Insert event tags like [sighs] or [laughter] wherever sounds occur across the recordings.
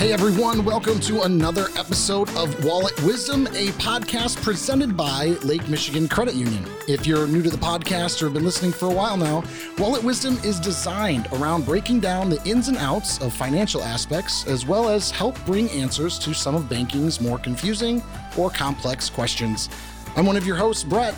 Hey everyone, welcome to another episode of Wallet Wisdom, a podcast presented by Lake Michigan Credit Union. If you're new to the podcast or have been listening for a while now, Wallet Wisdom is designed around breaking down the ins and outs of financial aspects, as well as help bring answers to some of banking's more confusing or complex questions. I'm one of your hosts, Brett.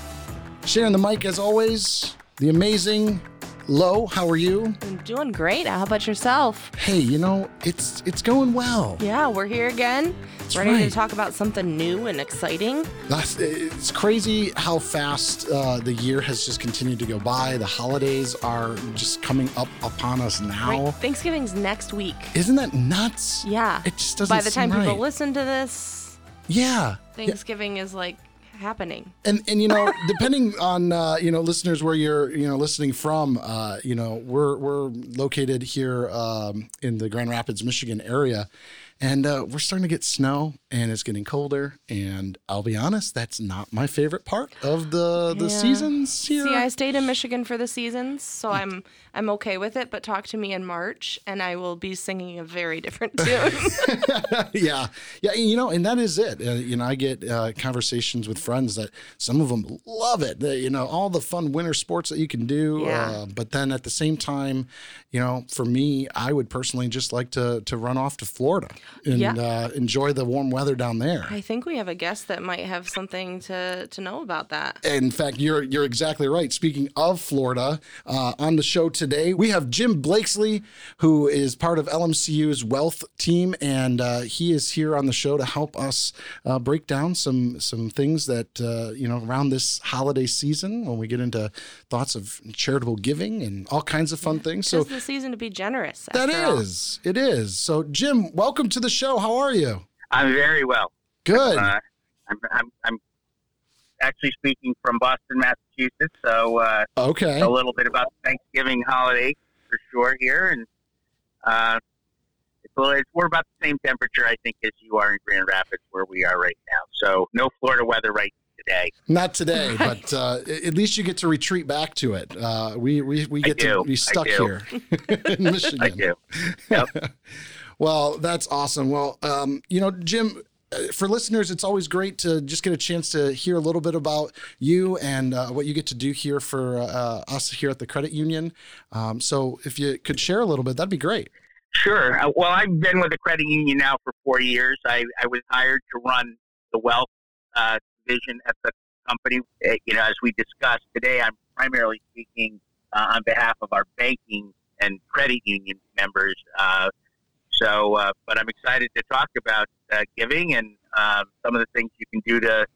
Sharing the mic as always, the amazing Lo, how are you? I'm doing great. How about yourself? Hey, you know, it's it's going well. Yeah, we're here again. That's ready right. to talk about something new and exciting. That's, it's crazy how fast uh, the year has just continued to go by. The holidays are just coming up upon us now. Right? Thanksgiving's next week. Isn't that nuts? Yeah. It just doesn't By the time people listen to this, Yeah. Yeah. Thanksgiving is like happening. And and you know, [laughs] depending on uh, you know listeners where you're you know listening from, uh, you know we're we're located here um, in the Grand Rapids, Michigan area, and uh, we're starting to get snow, and it's getting colder. And I'll be honest, that's not my favorite part of the the Yeah. seasons here. See, I stayed in Michigan for the seasons, so I'm I'm okay with it. But talk to me in March, and I will be singing a very different [laughs] tune. yeah, yeah, you know, and that is it. Uh, you know, I get uh, conversations with friends that some of them love it. They, you know, all the fun winter sports that you can do. Yeah. Uh, but then at the same time, you know, for me, I would personally just like to to run off to Florida and Yeah. uh, enjoy the warm weather down there. I think we have a guest that might have something to to know about that. In fact, you're you're exactly right. Speaking of Florida, uh, on the show today we have Jim Blakeslee, who is part of LMCU's Wealth team, and uh, he is here on the show to help us uh, break down some some things that uh, you know around this holiday season when we get into thoughts of charitable giving and all kinds of fun things. So It's the season to be generous. that after all. is it is. So Jim, welcome to the show. How are you? I'm very well. Good. Uh, I'm, I'm, I'm actually speaking from Boston, Massachusetts, so uh, Okay. a little bit about Thanksgiving holiday for sure here, and uh, it's, a little, it's we're about the same temperature I think as you are in Grand Rapids where we are right now. So no Florida weather right today. Not today, Right. but uh, at least you get to retreat back to it. Uh, we, we we get to be stuck here [laughs] in [laughs] Michigan. I do. [laughs] Well, that's awesome. Well, um, you know, Jim, uh, for listeners, it's always great to just get a chance to hear a little bit about you and uh, what you get to do here for uh, us here at the credit union. Um, so, if you could share a little bit, that'd be great. Sure. Uh, well, I've been with the credit union now for four years. I, I was hired to run the wealth uh, division at the company. You know, as we discussed today, I'm primarily speaking on behalf of our banking and credit union members. So, uh, but I'm excited to talk about uh, giving and um, some of the things you can do to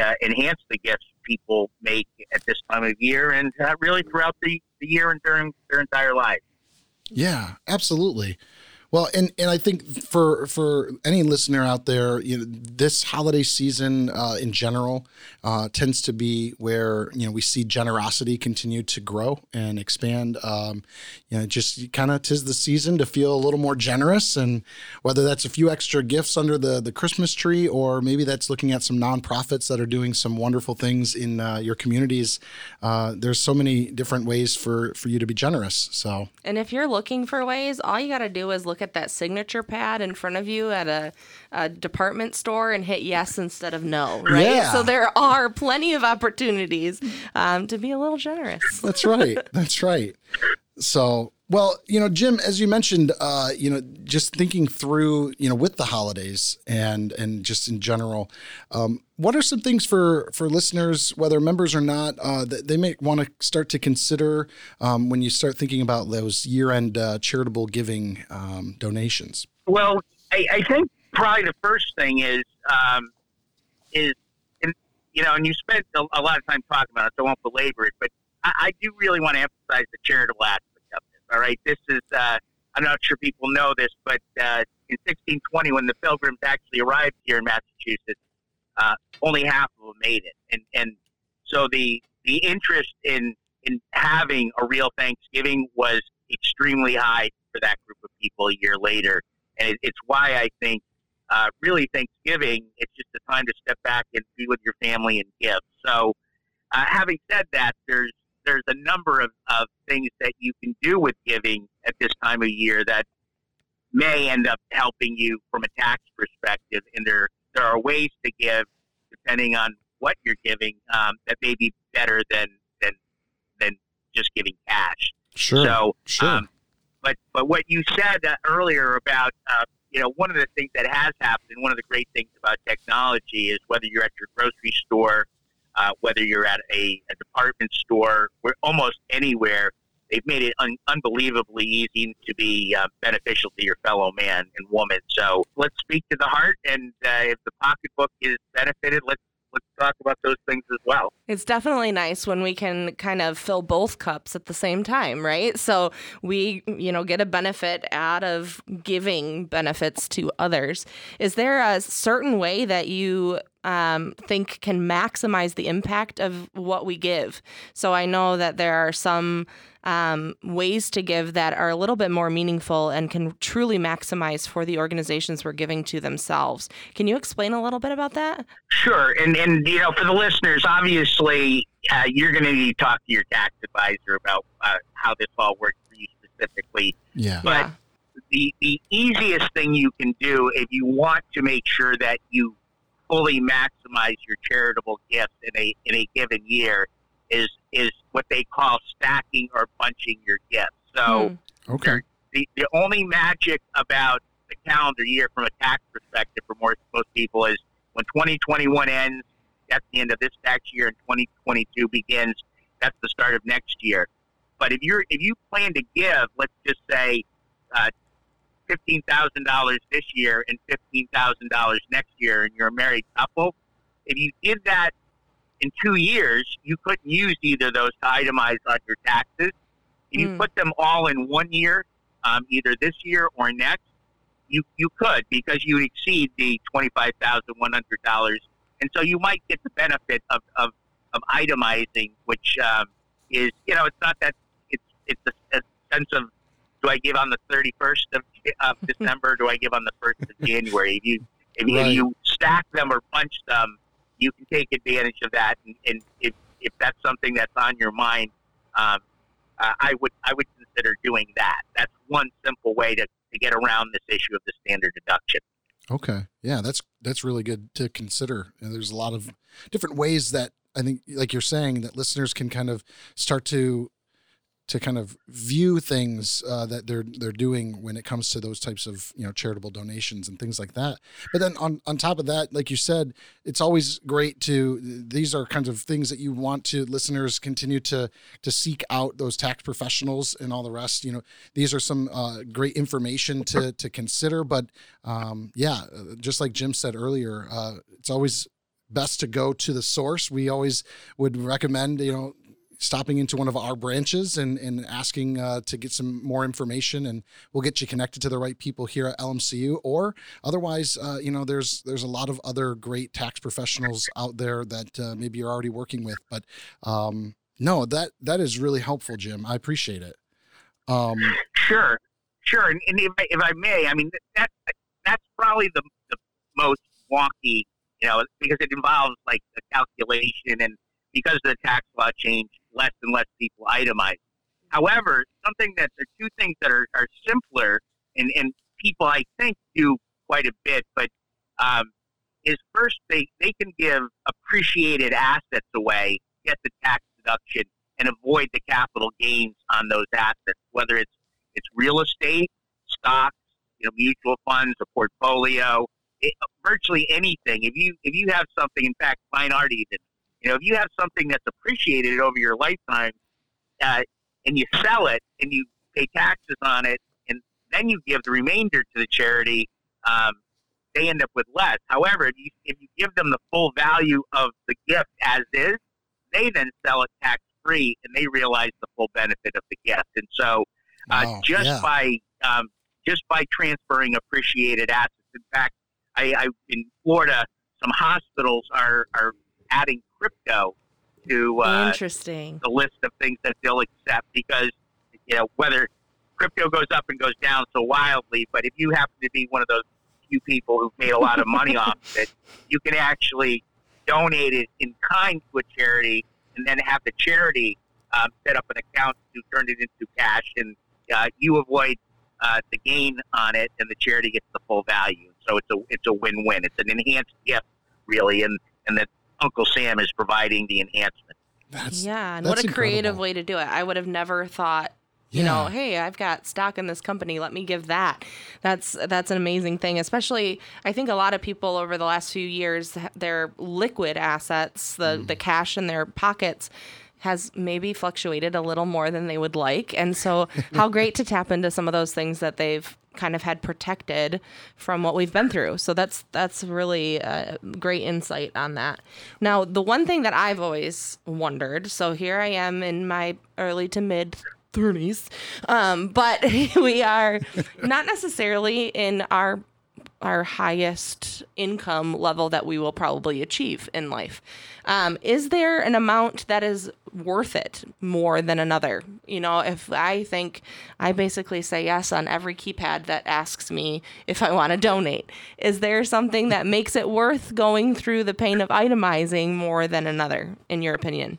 uh, enhance the gifts people make at this time of year and uh, really throughout the, the year and during their entire life. Yeah, absolutely. Well, and, and I think for for any listener out there, you know, this holiday season uh, in general uh, tends to be where you know we see generosity continue to grow and expand. Um, you know, just kind of tis the season to feel a little more generous, and whether that's a few extra gifts under the the Christmas tree, or maybe that's looking at some nonprofits that are doing some wonderful things in uh, your communities. Uh, there's so many different ways for for you to be generous. So. And if you're looking for ways, all you got to do is look at that signature pad in front of you at a, a department store and hit yes instead of no, right? Yeah. So there are plenty of opportunities um, to be a little generous. That's right. [laughs] That's right. So, well, you know, Jim, as you mentioned, uh, you know, just thinking through, you know, with the holidays and and just in general, um, what are some things for for listeners, whether members or not, uh, that they may want to start to consider um, when you start thinking about those year end uh, charitable giving um, donations? Well, I, I think probably the first thing is um, is and you know, and you spent a, a lot of time talking about it, so I won't belabor it, but I, I do really want to emphasize the charitable aspect. All right, this is uh, I'm not sure people know this, but uh, in 1620, when the Pilgrims actually arrived here in Massachusetts, uh, only half of them made it, and and so the the interest in in having a real Thanksgiving was extremely high for that group of people a year later, and it, it's why I think uh, really Thanksgiving it's just a time to step back and be with your family and give. So, uh, having said that, there's there's a number of, of things that you can do with giving at this time of year that may end up helping you from a tax perspective. And there there are ways to give depending on what you're giving um, that may be better than than than just giving cash. Sure. So, sure. Um, but but what you said uh, earlier about uh, you know one of the things that has happened, and one of the great things about technology is whether you're at your grocery store, uh, whether you're at a, a department store, where almost anywhere they've made it un- unbelievably easy to be uh, beneficial to your fellow man and woman. So let's speak to the heart, and uh, if the pocketbook is benefited, let's let's talk about those things as well. It's definitely nice when we can kind of fill both cups at the same time, right? So we, you know, get a benefit out of giving benefits to others. Is there a certain way that you um, think can maximize the impact of what we give? So I know that there are some um, ways to give that are a little bit more meaningful and can truly maximize for the organizations we're giving to themselves. Can you explain a little bit about that? Sure, and and you know, for the listeners, obviously, uh, you're going to need to talk to your tax advisor about uh, how this all works for you specifically. Yeah. But Yeah. the the easiest thing you can do if you want to make sure that you fully maximize your charitable gifts in a in a given year is is what they call stacking or bunching your gifts. So Hmm. Okay. the, the only magic about the calendar year from a tax perspective for most, most people is when 2021 ends, that's the end of this tax year, and 2022 begins, that's the start of next year. But if you're if you plan to give, let's just say, uh, fifteen thousand dollars this year and fifteen thousand dollars next year, and you're a married couple, if you did that in two years, you couldn't use either of those to itemize on your taxes. If you Mm. put them all in one year, um, either this year or next, you you could because you would exceed the twenty five thousand one hundred dollars, and so you might get the benefit of of, of itemizing, which um, is you know it's not that it's it's a, a sense of do I give on the thirty first of, of [laughs] December, do I give on the first of January? If you if, you- if you stack them or bunch them, you can take advantage of that, and, and if if that's something that's on your mind. Um, uh, I would I would consider doing that. That's one simple way to, to get around this issue of the standard deduction. Okay. Yeah, that's that's really good to consider. And there's a lot of different ways that I think like you're saying that listeners can kind of start to to kind of view things uh, that they're they're doing when it comes to those types of you know charitable donations and things like that. But then on on top of that, like you said, it's always great to these are kinds of things that you want to listeners continue to to seek out those tax professionals and all the rest. You know, these are some uh, great information to to consider. But um, yeah, just like Jim said earlier, uh, it's always best to go to the source. We always would recommend you know stopping into one of our branches and, and asking uh, to get some more information and we'll get you connected to the right people here at LMCU or otherwise uh, you know there's there's a lot of other great tax professionals out there that uh, maybe you're already working with. But um, no that that is really helpful Jim. I appreciate it. Um, Sure, sure. And, if, I, if I may, I mean that that's probably the, the most wonky, you know, because it involves like a calculation, and because of the tax law change, less and less people itemize. However, something that the two things that are, are simpler and, and people I think do quite a bit, but um, is first they, they can give appreciated assets away, get the tax deduction, and avoid the capital gains on those assets, whether it's it's real estate, stocks, you know, mutual funds, a portfolio, it, virtually anything. If you if you have something, in fact, fine art even, you know, if you have something that's appreciated over your lifetime, uh, and you sell it and you pay taxes on it, and then you give the remainder to the charity, um, they end up with less. However, if you, if you give them the full value of the gift as is, they then sell it tax free, and they realize the full benefit of the gift. And so, uh, Wow, just yeah. by um, just by transferring appreciated assets. In fact, I, I in Florida, some hospitals are are adding crypto to uh, Interesting. the list of things that they'll accept because you know whether crypto goes up and goes down so wildly, but if you happen to be one of those few people who've made a lot of money [laughs] off of it, you can actually donate it in kind to a charity and then have the charity um, set up an account to turn it into cash, and uh, you avoid uh, the gain on it, and the charity gets the full value. So it's a it's a win win. It's an enhanced gift, really, and and that Uncle Sam is providing the enhancement. That's, yeah, and what a incredible. creative way to do it. I would have never thought you yeah. know hey i've got stock in this company let me give that that's that's an amazing thing especially i think a lot of people over the last few years their liquid assets the mm. the cash in their pockets has maybe fluctuated a little more than they would like and so [laughs] how great to tap into some of those things that they've kind of had protected from what we've been through. So that's that's really a great insight on that. Now, the one thing that I've always wondered, so here I am in my early to mid 30s. Um, but [laughs] we are not necessarily in our our highest income level that we will probably achieve in life. Um, is there an amount that is worth it more than another? You know, if I think I basically say yes on every keypad that asks me if I want to donate, is there something that makes it worth going through the pain of itemizing more than another, in your opinion?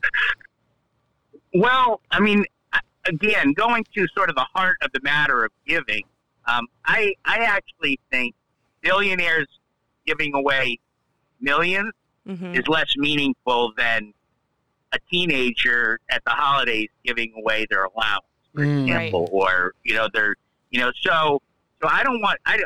Well, I mean, again, going to sort of the heart of the matter of giving, um, I I actually think billionaires giving away 1000000s mm-hmm. is less meaningful than a teenager at the holidays giving away their allowance, for mm, example, right. or you know their you know so so I don't want I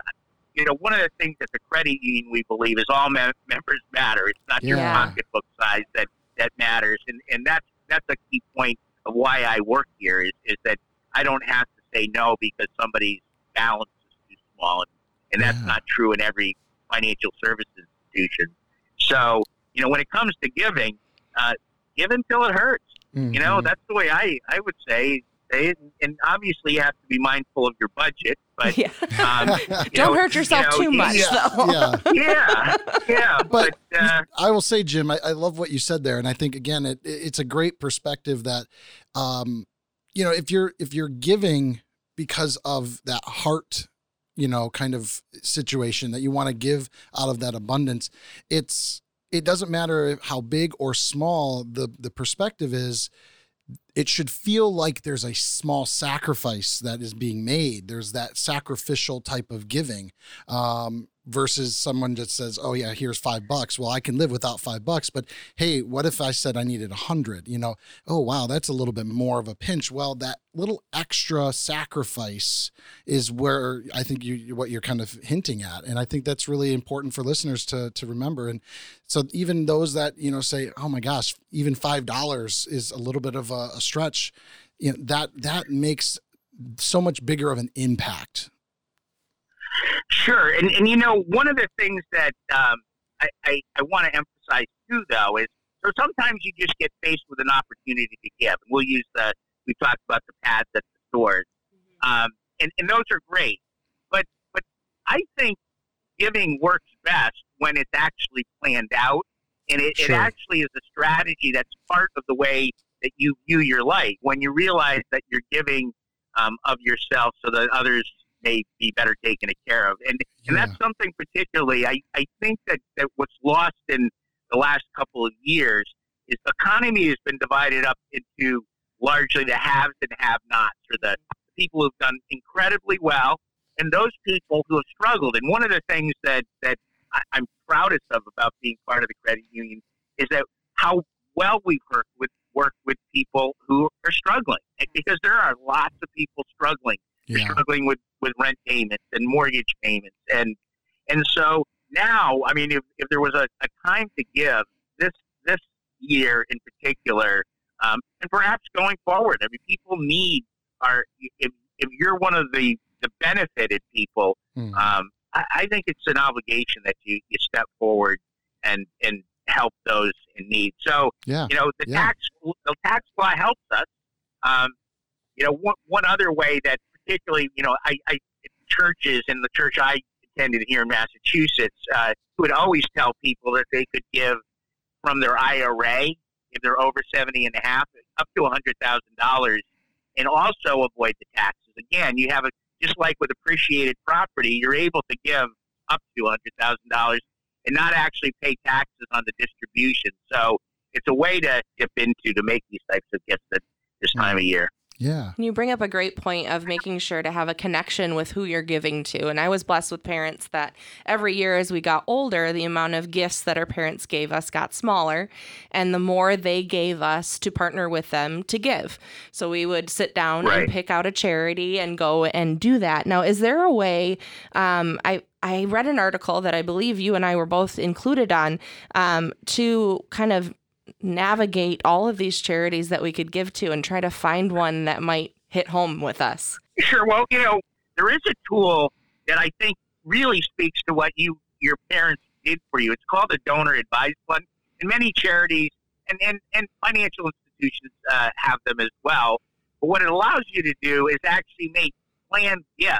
you know one of the things that the credit union we believe is all members matter. It's not yeah. your pocketbook size that that matters, and and that's that's a key point of why I work here is, is that I don't have to say no because somebody's balance is too small. And, and that's yeah. not true in every financial service institution. So, you know, when it comes to giving, uh, give until it hurts. Mm-hmm. You know, mm-hmm. that's the way I, I would say say And obviously, you have to be mindful of your budget. But [laughs] yeah. um, [laughs] don't know, hurt yourself you know, too much, yeah, though. Yeah, [laughs] yeah, yeah. But, but uh, I will say, Jim, I, I, love what you said there, and I think again, it, it's a great perspective that, um, you know, if you're if you're giving because of that heart you know kind of situation that you want to give out of that abundance it's it doesn't matter how big or small the the perspective is it should feel like there's a small sacrifice that is being made. There's that sacrificial type of giving. Um, versus someone just says, "Oh yeah, here's five bucks." Well, I can live without five bucks, but hey, what if I said I needed a hundred? You know, oh wow, that's a little bit more of a pinch. Well, that little extra sacrifice is where I think you what you're kind of hinting at, and I think that's really important for listeners to to remember. And so, even those that you know say, "Oh my gosh, even five dollars is a little bit of a, a stretch," you know that that makes so much bigger of an impact Sure, and and you know one of the things that um, I, I, I want to emphasize too, though, is so sometimes you just get faced with an opportunity to give. And we'll use the we talked about the pads at the stores, mm-hmm. um, and and those are great. But but I think giving works best when it's actually planned out, and it, sure. it actually is a strategy that's part of the way that you view your life. When you realize that you're giving um, of yourself so that others may be better taken care of. And and that's something particularly I, I think that, that what's lost in the last couple of years is the economy has been divided up into largely the haves and have nots or the people who've done incredibly well and those people who have struggled. And one of the things that, that I, I'm proudest of about being part of the credit union is that how well we've worked with worked with people who are struggling mm. because there are lots of people struggling yeah. struggling with, with rent payments and mortgage payments. And and so now, I mean, if, if there was a, a time to give this this year in particular, um, and perhaps going forward, I mean, people need are if, if you're one of the, the benefited people, mm. um, I, I think it's an obligation that you, you step forward and and help those in need. So, yeah. you know, the yeah. tax the tax law helps us. Um, you know, one, one other way that particularly, you know, I, I churches in the church I attended here in Massachusetts uh, would always tell people that they could give from their IRA if they're over 70 and a half up to $100,000 and also avoid the taxes. Again, you have a just like with appreciated property, you're able to give up to $100,000 and not actually pay taxes on the distribution. So it's a way to dip into to make these types of gifts at this time of year. Yeah. You bring up a great point of making sure to have a connection with who you're giving to. And I was blessed with parents that every year as we got older, the amount of gifts that our parents gave us got smaller. And the more they gave us to partner with them to give. So we would sit down Right. and pick out a charity and go and do that. Now, is there a way? Um, I, I read an article that I believe you and I were both included on um, to kind of navigate all of these charities that we could give to and try to find one that might hit home with us. Sure. Well, you know, there is a tool that I think really speaks to what you your parents did for you. It's called a donor advised fund, and many charities and and, and financial institutions uh, have them as well. But what it allows you to do is actually make planned gifts,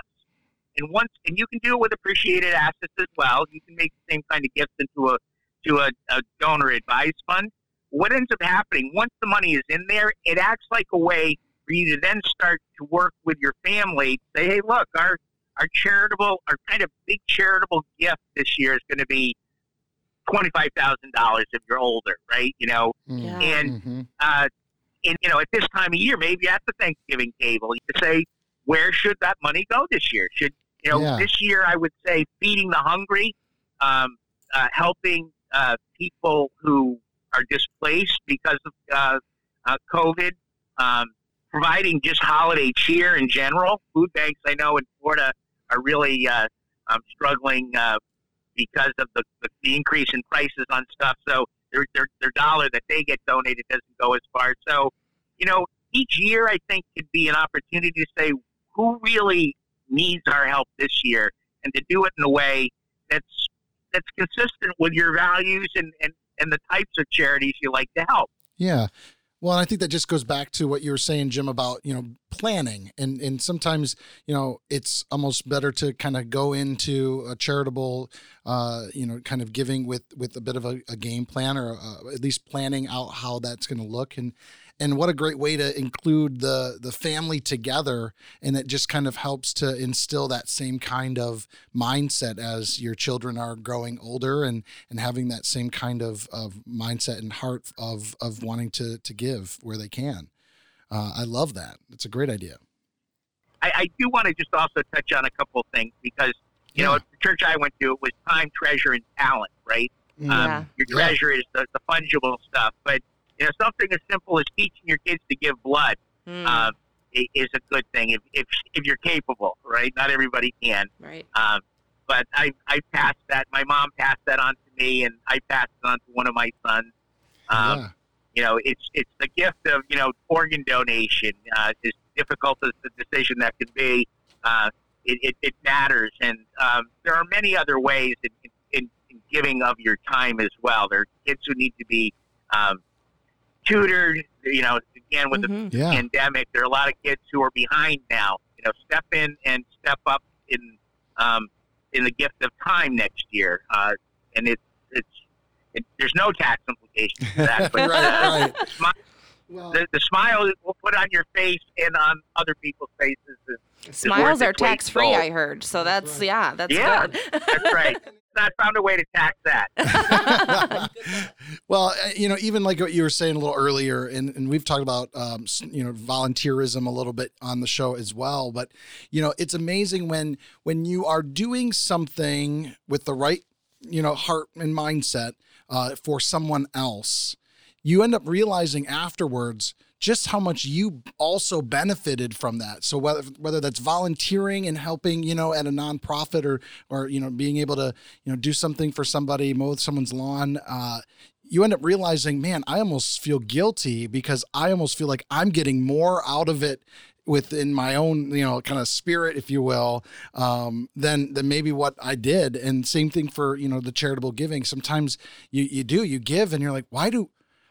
and once and you can do it with appreciated assets as well. You can make the same kind of gifts into a to a, a donor advised fund. What ends up happening once the money is in there, it acts like a way for you to then start to work with your family. Say, hey, look, our our charitable, our kind of big charitable gift this year is going to be twenty five thousand dollars if you're older, right? You know, Yeah. and hmm uh, and you know, at this time of year, maybe at the Thanksgiving table, you say, where should that money go this year? Should you know, Yeah. this year I would say feeding the hungry, um, uh, helping uh, people who are displaced because of uh, uh, COVID, um, providing just holiday cheer in general. Food banks, I know in Florida, are really uh, um, struggling uh, because of the, the, the increase in prices on stuff. So their, their their dollar that they get donated doesn't go as far. So, you know, each year I think could be an opportunity to say who really needs our help this year, and to do it in a way that's that's consistent with your values and and, and the types of charities you like to help. Yeah. Well, I think that just goes back to what you were saying, Jim, about you know planning, and and sometimes you know it's almost better to kind of go into a charitable, uh, you know, kind of giving with with a bit of a, a game plan or uh, at least planning out how that's going to look, and and what a great way to include the the family together, and it just kind of helps to instill that same kind of mindset as your children are growing older and and having that same kind of, of mindset and heart of of wanting to to give where they can. Uh, I love that. It's a great idea. I, I do want to just also touch on a couple of things because you know Yeah. at the church I went to it was time, treasure, and talent, right? Mm. Yeah. Um, your Yeah. treasure is the, the fungible stuff, but you know something as simple as teaching your kids to give blood Mm, uh, is a good thing if, if if you're capable, right? Not everybody can, right. um, but I I passed that. My mom passed that on to me, and I passed it on to one of my sons. Um, yeah. you know, it's it's the gift of you know organ donation. Uh, as difficult as the decision that can be, uh, it, it, it matters, and um, there are many other ways in, in, in giving of your time as well. There are kids who need to be um, tutored. You know, again with Mhm. the Yeah. pandemic, there are a lot of kids who are behind now. You know, step in and step up in um, in the gift of time next year, uh, and it's it's it, there's no tax implications to that. [laughs] But Right, uh, right. smi- Well, the, the smile it will put on your face and on other people's faces. Is, Smiles worth are its weight in tax free. I heard. So That's that's, right. yeah, that's Yeah. good. That's right. [laughs] I found a way to tax that. [laughs] [laughs] well, uh, you know, even like what you were saying a little earlier, and, and we've talked about, um, you know, volunteerism a little bit on the show as well. But you know, it's amazing when when you are doing something with the right, you know, heart and mindset uh, for someone else, you end up realizing afterwards just how much you also benefited from that. So whether whether that's volunteering and helping, you know, at a nonprofit or or you know being able to you know do something for somebody, mow someone's lawn, uh, you end up realizing, man, I almost feel guilty because I almost feel like I'm getting more out of it within my own you know kind of spirit if you will um than than maybe what i did and same thing for you know the charitable giving sometimes you you do you give and you're like why do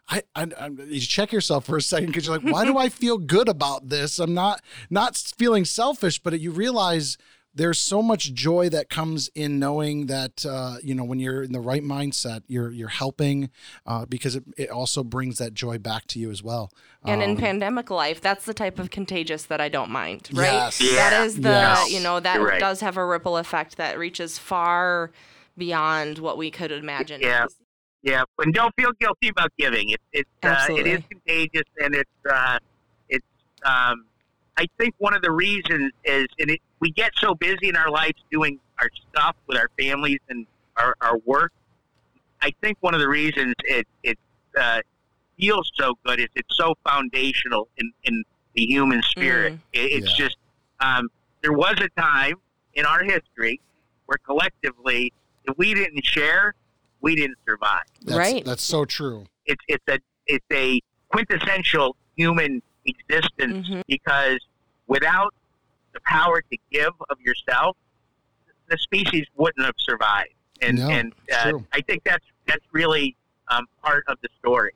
I, I, I you check yourself for a second because you're like, why do I [laughs] feel good about this? I'm not not feeling selfish, but you realize there's so much joy that comes in knowing that uh, you know when you're in the right mindset, you're you're helping uh, because it, it also brings that joy back to you as well. And in Um, pandemic life, that's the type of contagious that I don't mind, right? Yes. Yeah. is the, Yes. you know, that right. does have a ripple effect that reaches far beyond what we could imagine. Yeah. Yeah, and don't feel guilty about giving. It's it's uh, it Absolutely. is contagious, and it's uh, it's um, I think one of the reasons is, and it, we get so busy in our lives doing our stuff with our families and our, our work. I think one of the reasons it it uh, feels so good is it's so foundational in, in the human spirit. Mm. It, it's Yeah. just um, there was a time in our history where collectively, if we didn't share, we didn't survive. That's, Right. That's so true. It's it's a it's a quintessential human existence Mhm. because without the power to give of yourself, the species wouldn't have survived. And No, and uh, true. I think that's that's really um, part of the story.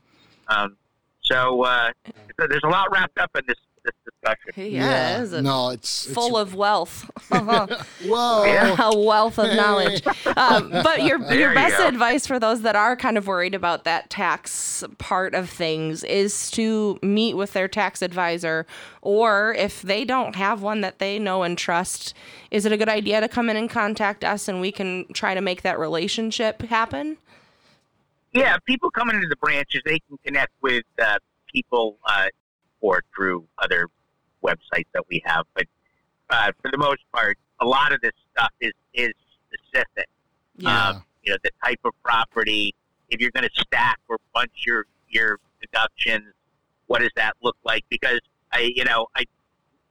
Um, so, uh, so there's a lot wrapped up in this this discussion. Yeah, it is no, it's, it's full of wealth. [laughs] [laughs] whoa. Yeah. a wealth of knowledge. Um, but your There your best go. advice for those that are kind of worried about that tax part of things is to meet with their tax advisor, or if they don't have one that they know and trust, is it a good idea to come in and contact us and we can try to make that relationship happen? Yeah, people coming into the branches, they can connect with uh, people uh, or through other websites that we have. But uh, for the most part, a lot of this stuff is is specific. Yeah. Um, you know, the type of property. If you're going to stack or bunch your your deductions, what does that look like? Because I, you know, I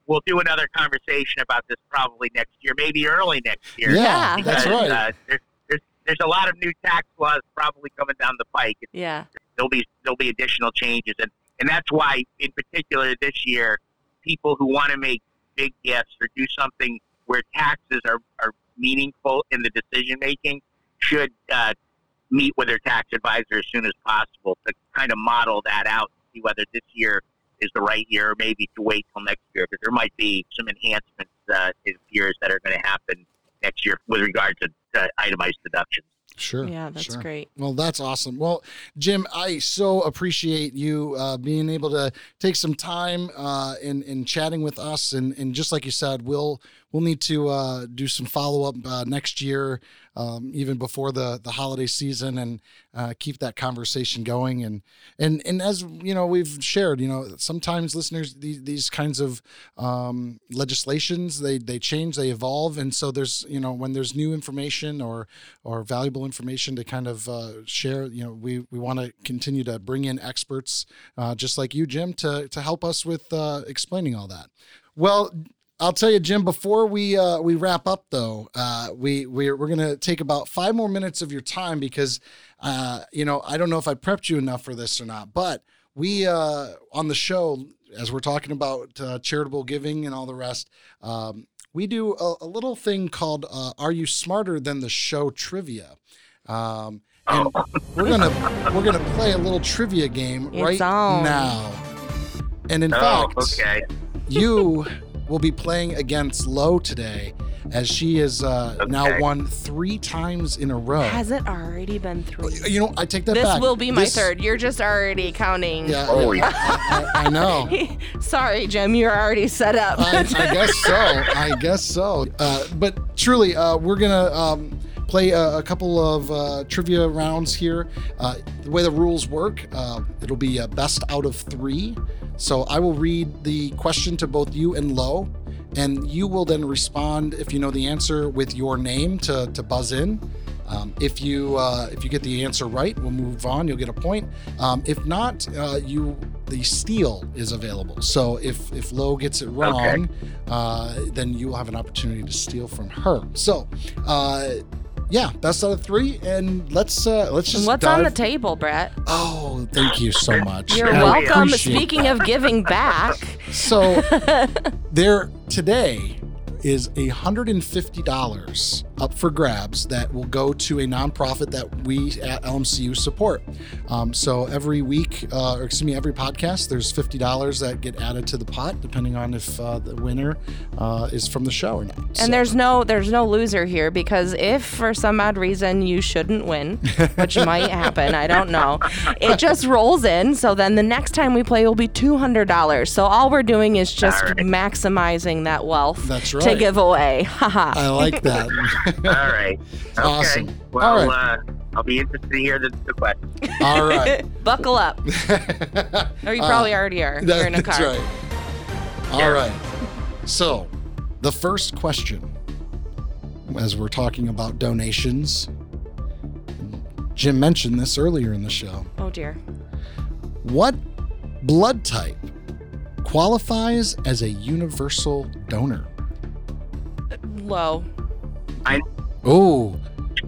we'll do another conversation about this probably next year, maybe early next year. Yeah, Yeah. that's right. Uh, there's, there's there's a lot of new tax laws probably coming down the pike. yeah. There'll be there'll be additional changes, and and that's why, in particular, this year, people who want to make big gifts or do something where taxes are are meaningful in the decision making should uh, meet with their tax advisor as soon as possible to kind of model that out, see whether this year is the right year, or maybe to wait till next year because there might be some enhancements uh, it appears that are going to happen next year with regard to uh, itemized deductions. Sure. Yeah, that's sure. great. Well, that's awesome. Well, Jim, I so appreciate you uh, being able to take some time uh, in in chatting with us, and and just like you said, we'll we'll need to uh, do some follow up uh, next year, um, even before the the holiday season, and uh, keep that conversation going. And and and as you know, we've shared, you know, sometimes listeners these these kinds of um, legislations they they change, they evolve, and so there's you know when there's new information or or valuable information to kind of uh, share, you know, we we want to continue to bring in experts uh, just like you, Jim, to to help us with uh, explaining all that. Well. I'll tell you, Jim. Before we uh, we wrap up, though, uh, we we're, we're gonna take about five more minutes of your time because, uh, you know, I don't know if I prepped you enough for this or not, but we uh, on the show as we're talking about uh, charitable giving and all the rest, um, we do a, a little thing called uh, "Are You Smarter Than the Show?" trivia. Um, and we're gonna we're gonna play a little trivia game It's right on. now. And in Oh, fact, okay. you [laughs] will be playing against Lo today, as she has uh, now won three times in a row. Has it already been three? you know, I take that This back. will be my This- third. You're just already counting. Yeah, Holy- yeah, I, [laughs] I- I know. [laughs] Sorry, Jim. You're already set up. I, I guess so. I guess so. Uh, but truly, uh, we're gonna um, play a, a couple of uh, trivia rounds here. Uh, the way the rules work, uh, it'll be a best out of three. So I will read the question to both you and Lo, and you will then respond if you know the answer with your name to to buzz in. Um, if you uh, if you get the answer right, we'll move on. You'll get a point. Um, if not, uh, you the steal is available. So if if Lo gets it wrong, uh, then you will have an opportunity to steal from her. So, uh, yeah, best out of three, and let's uh, let's just What's dive. on the table, Brett? Oh, thank you so much. You're I welcome. Speaking of giving back, so [laughs] there today is a hundred and fifty dollars up for grabs that will go to a nonprofit that we at LMCU support. Um, so every week, uh, or excuse me, every podcast, there's fifty dollars that get added to the pot, depending on if uh, the winner uh, is from the show or not. So- and there's no there's no loser here because if for some odd reason you shouldn't win, [laughs] which might happen, I don't know, it just rolls in. So then the next time we play will be two hundred dollars. So all we're doing is just All right. maximizing that wealth That's to right. give away. [laughs] Haha. I like that. [laughs] All right. [laughs] Okay. Awesome. Well, All uh, I'll be interested to hear the, the question. All right. Buckle up. Or you Uh, probably already are. You're in a That's car. right. All Yeah. right. So, the first question, as we're talking about donations, Jim mentioned this earlier in the show. Oh dear. What blood type qualifies as a universal donor? Lo. I. Oh,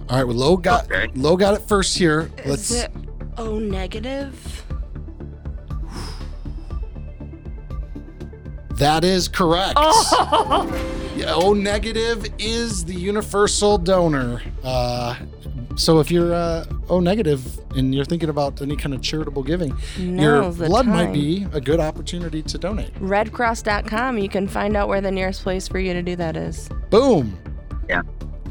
all right. Well, Lo got Okay. Lo got it first here. Let's. Is it O negative? That is correct. Oh, Yeah, O negative is the universal donor. Uh, so if you're uh, O negative and you're thinking about any kind of charitable giving, your Now's the blood might be a good opportunity to donate. Redcross.com. You can find out where the nearest place for you to do that is. Boom. Yeah.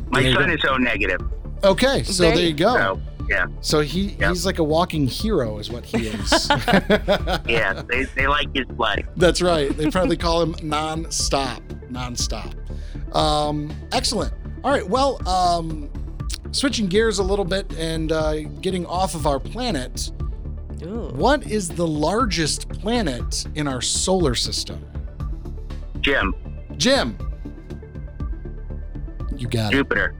My There son is O negative. Okay, so There there, you you go. So yeah, So he Yep. he's like a walking hero, is what he is. [laughs] yeah, they, they like his blood. That's right. They probably call him non-stop, non-stop. Um, excellent. All right. Well, um, switching gears a little bit and uh, getting off of our planet. Ooh. What is the largest planet in our solar system? Jim, Jim. You got it. Jupiter.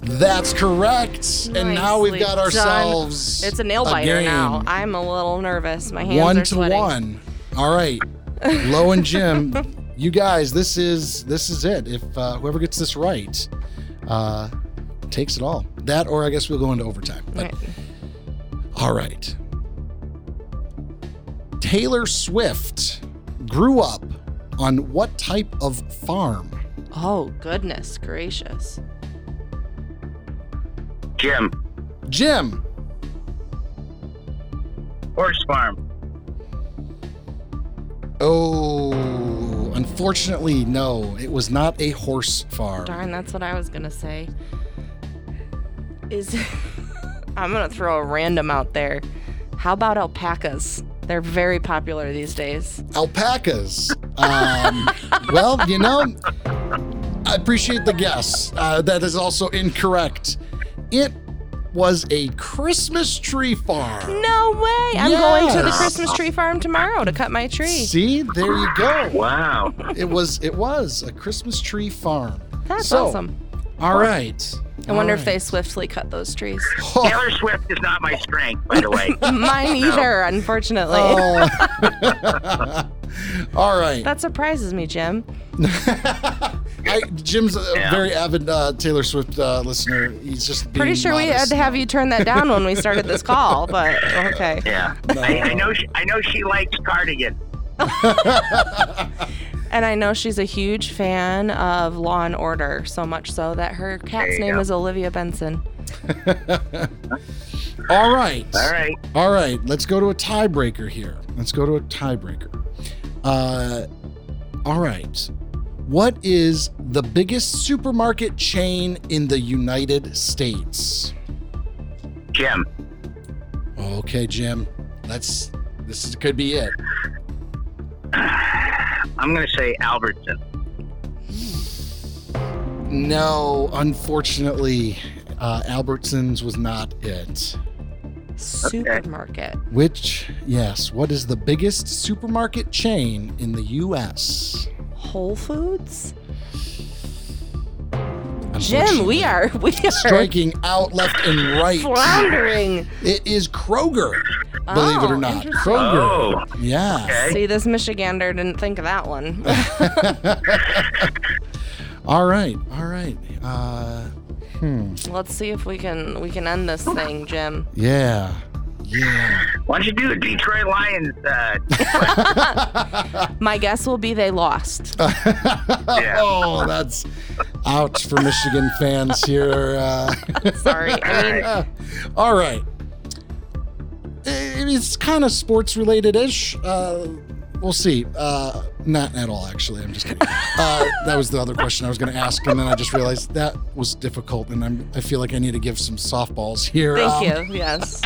That's correct. And now we've Nicely got done. ourselves. It's a nail biter now. I'm a little nervous. My hands one are sweating. one. To one. All right, Lo and Jim, [laughs] you guys, this is this is it. If uh, whoever gets this right, uh, takes it all. That, or I guess we'll go into overtime. But Right. all right. Taylor Swift grew up on what type of farm? Oh goodness gracious. Jim, Jim. horse farm. Oh, unfortunately, no. It was not a horse farm. Darn, that's what I was gonna say. Is [laughs] I'm gonna throw a random out there. How about alpacas? They're very popular these days. alpacas. Um, [laughs] well, you know, I appreciate the guess. Uh, that is also incorrect. It was a Christmas tree farm. No way! I'm going to the Christmas tree farm tomorrow to cut my tree. See, there you go. Wow. It was it was a Christmas tree farm. That's So, awesome. All right. I wonder All if they swiftly cut those trees. [laughs] Taylor Swift is not my strength, by the way. [laughs] Mine either, unfortunately. Oh. [laughs] All right. That surprises me, Jim. I, Jim's a Yeah. very avid uh, Taylor Swift uh, listener. He's just Pretty being sure we had to have you turn that down when we started this call, [laughs] but okay. Yeah. No. I, I know. She, I know she likes cardigan. [laughs] And I know she's a huge fan of Law and Order, so much so that her cat's name go. is Olivia Benson. [laughs] All right. All right. All right. Let's go to a tiebreaker here. Let's go to a tiebreaker. Uh, all right. What is the biggest supermarket chain in the United States? Jim. Okay, Jim. Let's. This is, could be it. [sighs] I'm going to say Albertson. No, unfortunately, uh, Albertsons was not it. Supermarket. Which, yes, what is the biggest supermarket chain in the U.S.? Whole Foods? Jim, we are [laughs] we are striking out left and right. floundering. It is Kroger, believe it Oh, or not. Kroger. Oh. Yeah. Okay. See, this Michigander didn't think of that one. [laughs] All right. All right. Uh, hmm. Let's see if we can we can end this thing, Jim. Yeah. Yeah. Why don't you do the Detroit Lions? Uh, [laughs] My guess will be they lost. Oh, that's ouch for Michigan fans here. Uh, [laughs] Sorry. I mean, all right. [laughs] It's kind of sports related ish. Uh, we'll see. Uh, not at all, actually. I'm just kidding. Uh, that was the other question I was going to ask, and then I just realized that was difficult, and I'm, I feel like I need to give some softballs here. thank Um, you. Yes.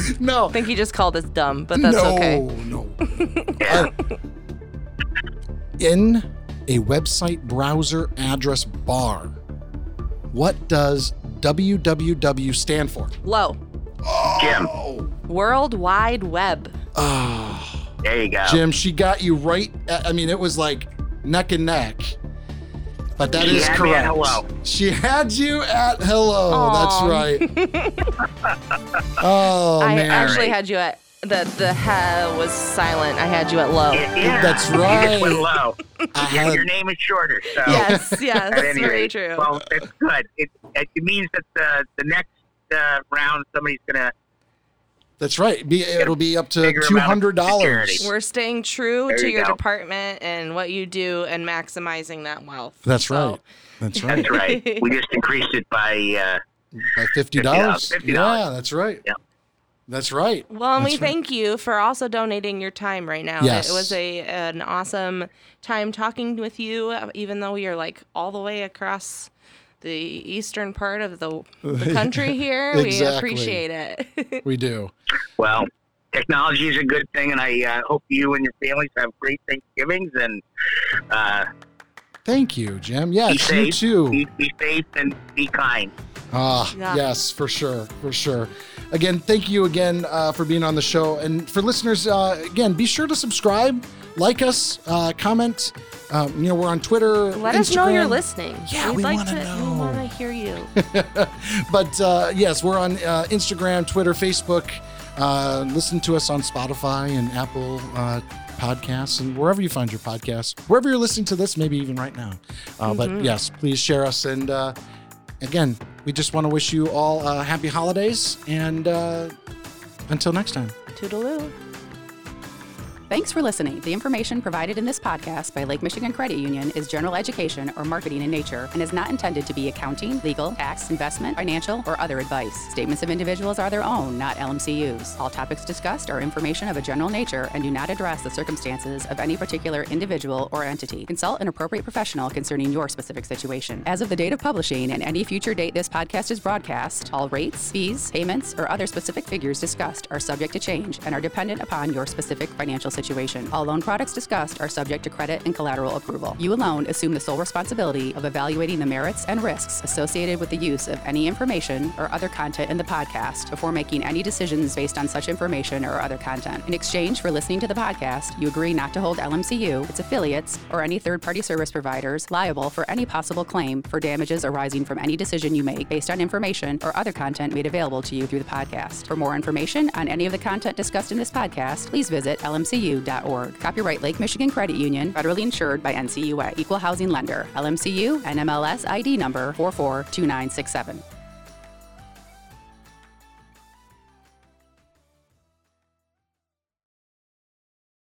[laughs] No. I think he just called us dumb, but that's no, okay. No. yeah. [laughs] In a website browser address bar, what does www stand for? Lo. Jim. Oh. World Wide Web. Ah. There you go. Jim, she got you right. At, I mean, it was like neck and neck. But that She is had me at correct. hello. She had you at hello. Aw. That's right. [laughs] oh I man. actually had you at the the he was silent. I had you at Lo. Yeah, yeah. That's right. You just went right. low. [laughs] I Yeah, had- your name is shorter. So [laughs] Yes, yes, at any very true. Well, that's good. It, it means that the the next uh, round somebody's gonna That's right. Be, it'll be up to bigger two amount of hundred dollars. We're staying true There to you your go. department and what you do and maximizing that wealth. That's So, right. That's right. That's right. [laughs] we just increased it by uh, By fifty dollars. Yeah, that's right. Yep. That's right. Well, and we right. thank you for also donating your time right now. Yes. It was a an awesome time talking with you, uh, even though we are like all the way across the eastern part of the, [laughs] the country here. We appreciate it. [laughs] We do. well. Technology is a good thing, and I uh, hope you and your families have great Thanksgivings and uh, Thank you, Jim. be Yes, you safe. too. Be, be safe and be kind. Ah, Yeah. yes, for sure, for sure. Again, thank you again uh, for being on the show, and for listeners, uh, again, be sure to subscribe, like us, uh, comment. Um, you know, we're on Twitter. Let us know you're listening. Yeah, We'd we like wanna know. We want to hear you. [laughs] But uh, yes, we're on uh, Instagram, Twitter, Facebook. Uh, listen to us on Spotify and Apple uh, Podcasts and wherever you find your podcasts. Wherever you're listening to this, maybe even right now. Uh, But yes, please share us. And uh, again, we just want to wish you all uh, happy holidays. And uh, until next time. Toodaloo. Thanks for listening. The information provided in this podcast by Lake Michigan Credit Union is general education or marketing in nature and is not intended to be accounting, legal, tax, investment, financial, or other advice. Statements of individuals are their own, not LMCU's. All topics discussed are information of a general nature and do not address the circumstances of any particular individual or entity. Consult an appropriate professional concerning your specific situation. As of the date of publishing and any future date this podcast is broadcast, all rates, fees, payments, or other specific figures discussed are subject to change and are dependent upon your specific financial situation. All loan products discussed are subject to credit and collateral approval. You alone assume the sole responsibility of evaluating the merits and risks associated with the use of any information or other content in the podcast before making any decisions based on such information or other content. In exchange for listening to the podcast, you agree not to hold LMCU, its affiliates, or any third party service providers liable for any possible claim for damages arising from any decision you make based on information or other content made available to you through the podcast. For more information on any of the content discussed in this podcast, please visit lmcu.org. Copyright Lake Michigan Credit Union, federally insured by NCUA, Equal Housing Lender, LMCU, NMLS ID number 442967.